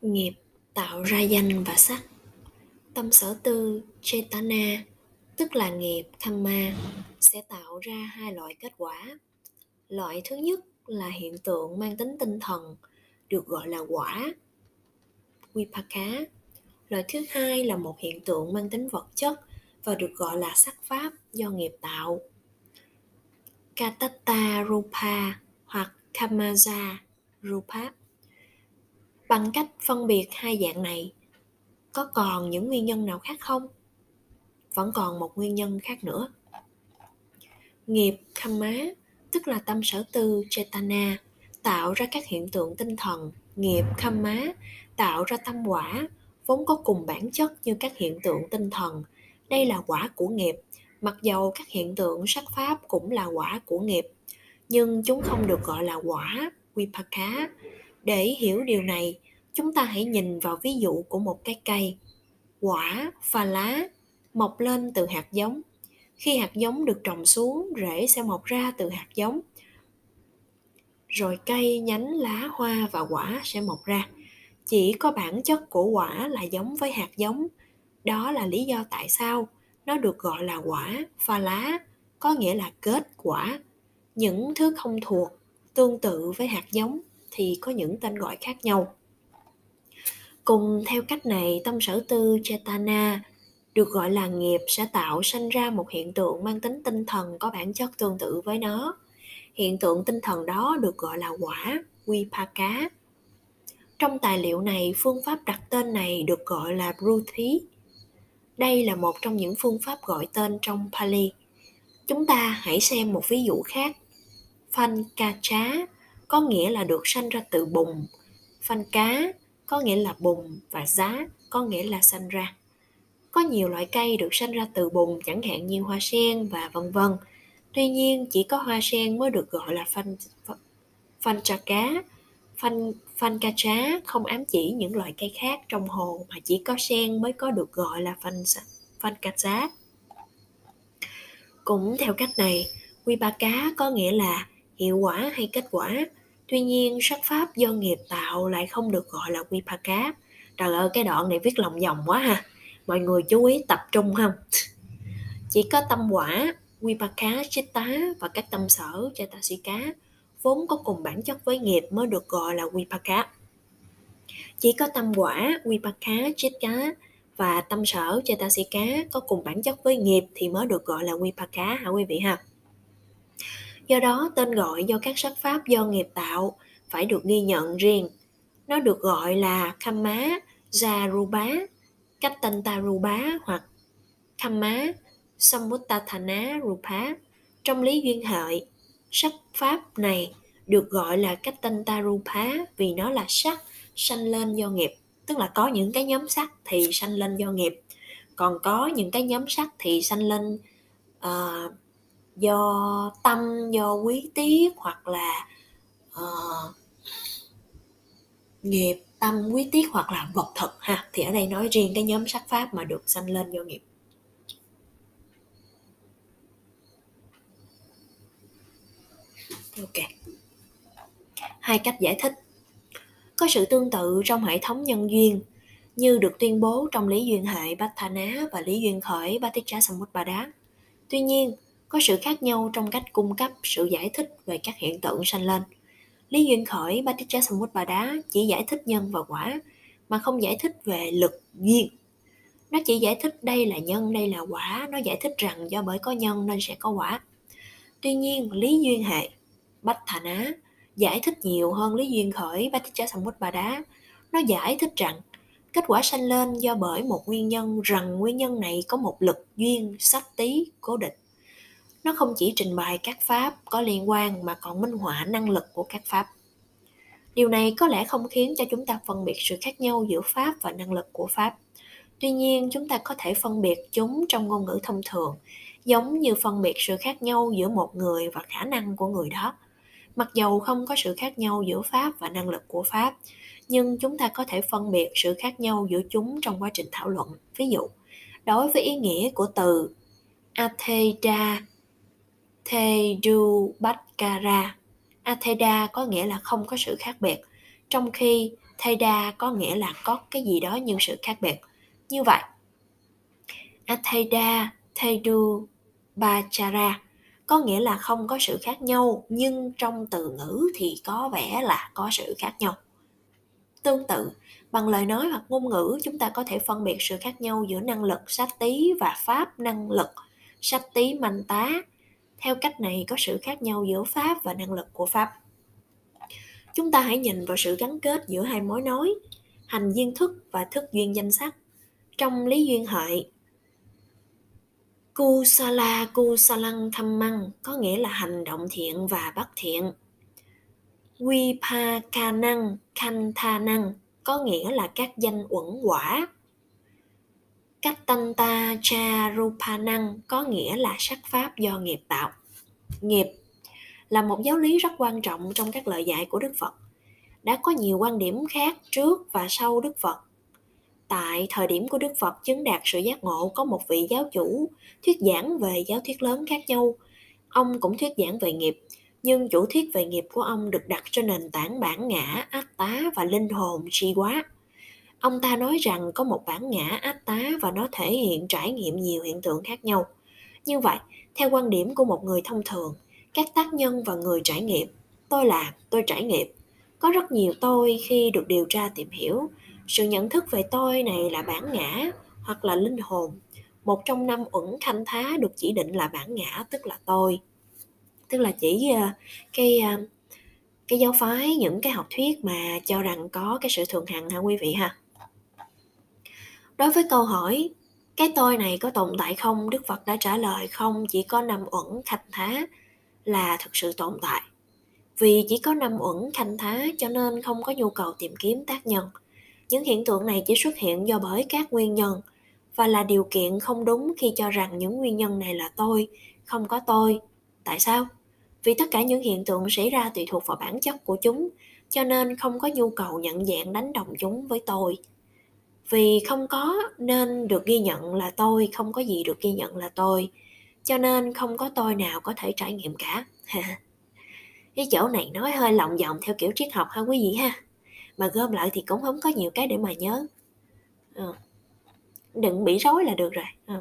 nghiệp tạo ra danh và sắc. Tâm sở tư chetana tức là nghiệp karma sẽ tạo ra hai loại kết quả. Loại thứ nhất là hiện tượng mang tính tinh thần, được gọi là quả, vipaka. Loại thứ hai là một hiện tượng mang tính vật chất và được gọi là sắc pháp do nghiệp tạo. Katata rupa hoặc kamaja rupa bằng cách phân biệt hai dạng này, có còn những nguyên nhân nào khác không? Vẫn còn một nguyên nhân khác nữa. Nghiệp kama tức là tâm sở tư chetana tạo ra các hiện tượng tinh thần. Nghiệp kama tạo ra tâm quả, vốn có cùng bản chất như các hiện tượng tinh thần. Đây là quả của nghiệp. Mặc dầu các hiện tượng sắc pháp cũng là quả của nghiệp, nhưng chúng không được gọi là quả vipaka để hiểu điều này, chúng ta hãy nhìn vào ví dụ của một cái cây. Quả và lá, mọc lên từ hạt giống. Khi hạt giống được trồng xuống, rễ sẽ mọc ra từ hạt giống. Rồi cây, nhánh lá, hoa và quả sẽ mọc ra. Chỉ có bản chất của quả là giống với hạt giống. Đó là lý do tại sao nó được gọi là quả, pha lá, có nghĩa là kết quả. Những thứ không thuộc, tương tự với hạt giống thì có những tên gọi khác nhau. Cùng theo cách này, tâm sở tư chetana được gọi là nghiệp sẽ tạo sanh ra một hiện tượng mang tính tinh thần có bản chất tương tự với nó. Hiện tượng tinh thần đó được gọi là quả, vipaka. Trong tài liệu này, phương pháp đặt tên này được gọi là bruthi. Đây là một trong những phương pháp gọi tên trong pali. Chúng ta hãy xem một ví dụ khác. Phan ca chá có nghĩa là được sanh ra từ bùn. Phanh cá có nghĩa là bùn và giá có nghĩa là sanh ra. Có nhiều loại cây được sanh ra từ bùn, chẳng hạn như hoa sen và vân vân. Tuy nhiên, chỉ có hoa sen mới được gọi là phanh phanh trà cá. Phanh phanh ca trá không ám chỉ những loại cây khác trong hồ, mà chỉ có sen mới có được gọi là phanh phanh ca trá. Cũng theo cách này, quy ba cá có nghĩa là hiệu quả hay kết quả tuy nhiên, sắc pháp do nghiệp tạo lại không được gọi là Vipaka. cá trời ơi, cái đoạn này viết lòng vòng quá ha. Mọi người chú ý tập trung không? Chỉ có tâm quả vipaka chitta và các tâm sở cá vốn có cùng bản chất với nghiệp mới được gọi là vipaka chỉ có tâm quả vipaka chitta và tâm sở cá có cùng bản chất với nghiệp thì mới được gọi là vipaka hả quý vị ha? Do đó tên gọi do các sắc pháp do nghiệp tạo phải được ghi nhận riêng nó được gọi là khamma jaruba Kattantaruba hoặc Kamma Sammuttathana Rupa. Trong lý duyên hệ, sắc pháp này được gọi là Kattantarupa vì nó là sắc sanh lên do nghiệp. Tức là có những cái nhóm sắc thì sanh lên do nghiệp. Còn có những cái nhóm sắc thì sanh lên uh, do tâm, do quý tiết hoặc là uh, nghiệp tâm quý tiết hoặc là vật thực ha. Thì ở đây nói riêng cái nhóm sắc pháp mà được sanh lên do nghiệp. Ok. Hai cách giải thích. Có sự tương tự trong hệ thống nhân duyên như được tuyên bố trong lý duyên hệ Bhatthana và lý duyên khởi Bhatticha Samutpada. Tuy nhiên, có sự khác nhau trong cách cung cấp sự giải thích về các hiện tượng sanh lên. Lý duyên khởi Paticca Samutpada chỉ giải thích nhân và quả mà không giải thích về lực duyên. Nó chỉ giải thích đây là nhân, đây là quả, nó giải thích rằng do bởi có nhân nên sẽ có quả. Tuy nhiên, lý duyên hệ Bách Thà Ná giải thích nhiều hơn lý duyên khởi Paticca Samutpada. Nó giải thích rằng kết quả sanh lên do bởi một nguyên nhân rằng nguyên nhân này có một lực duyên sắc tí cố định nó không chỉ trình bày các pháp có liên quan mà còn minh họa năng lực của các pháp. Điều này có lẽ không khiến cho chúng ta phân biệt sự khác nhau giữa pháp và năng lực của pháp. Tuy nhiên, chúng ta có thể phân biệt chúng trong ngôn ngữ thông thường, giống như phân biệt sự khác nhau giữa một người và khả năng của người đó. Mặc dầu không có sự khác nhau giữa pháp và năng lực của pháp, nhưng chúng ta có thể phân biệt sự khác nhau giữa chúng trong quá trình thảo luận. Ví dụ, đối với ý nghĩa của từ atheda Thedu Bhatkara. Atheda có nghĩa là không có sự khác biệt, trong khi Theda có nghĩa là có cái gì đó nhưng sự khác biệt. Như vậy, Atheda, Thedu, Bachara có nghĩa là không có sự khác nhau nhưng trong từ ngữ thì có vẻ là có sự khác nhau. Tương tự, bằng lời nói hoặc ngôn ngữ chúng ta có thể phân biệt sự khác nhau giữa năng lực sát tí và pháp năng lực sát tí manh tá. Theo cách này có sự khác nhau giữa pháp và năng lực của pháp. Chúng ta hãy nhìn vào sự gắn kết giữa hai mối nói, hành duyên thức và thức duyên danh sắc. Trong lý duyên hệ, Kusala Kusalang Thammang có nghĩa là hành động thiện và bất thiện. Vipakanang Kanthanang có nghĩa là các danh uẩn quả. Kattanta Charupanang có nghĩa là sắc pháp do nghiệp tạo. Nghiệp là một giáo lý rất quan trọng trong các lời dạy của Đức Phật. Đã có nhiều quan điểm khác trước và sau Đức Phật. Tại thời điểm của Đức Phật chứng đạt sự giác ngộ có một vị giáo chủ thuyết giảng về giáo thuyết lớn khác nhau. Ông cũng thuyết giảng về nghiệp, nhưng chủ thuyết về nghiệp của ông được đặt trên nền tảng bản ngã, ác tá và linh hồn tri quá. Ông ta nói rằng có một bản ngã áp tá và nó thể hiện trải nghiệm nhiều hiện tượng khác nhau. Như vậy, theo quan điểm của một người thông thường, các tác nhân và người trải nghiệm, tôi làm, tôi trải nghiệm. Có rất nhiều tôi khi được điều tra tìm hiểu, sự nhận thức về tôi này là bản ngã hoặc là linh hồn. Một trong năm uẩn khanh thá được chỉ định là bản ngã tức là tôi. Tức là chỉ ờ, cái ờ, cái giáo phái những cái học thuyết mà cho rằng có cái sự thường hằng ha quý vị ha. Đối với câu hỏi cái tôi này có tồn tại không? Đức Phật đã trả lời không, chỉ có năm uẩn khanh thá là thực sự tồn tại. Vì chỉ có năm uẩn khanh thá cho nên không có nhu cầu tìm kiếm tác nhân. Những hiện tượng này chỉ xuất hiện do bởi các nguyên nhân và là điều kiện không đúng khi cho rằng những nguyên nhân này là tôi, không có tôi. Tại sao? Vì tất cả những hiện tượng xảy ra tùy thuộc vào bản chất của chúng, cho nên không có nhu cầu nhận dạng đánh đồng chúng với tôi. Vì không có nên được ghi nhận là tôi, không có gì được ghi nhận là tôi, cho nên không có tôi nào có thể trải nghiệm cả. cái chỗ này nói hơi lòng vòng theo kiểu triết học ha quý vị ha mà gom lại thì cũng không có nhiều cái để mà nhớ ừ. đừng bị rối là được rồi ừ.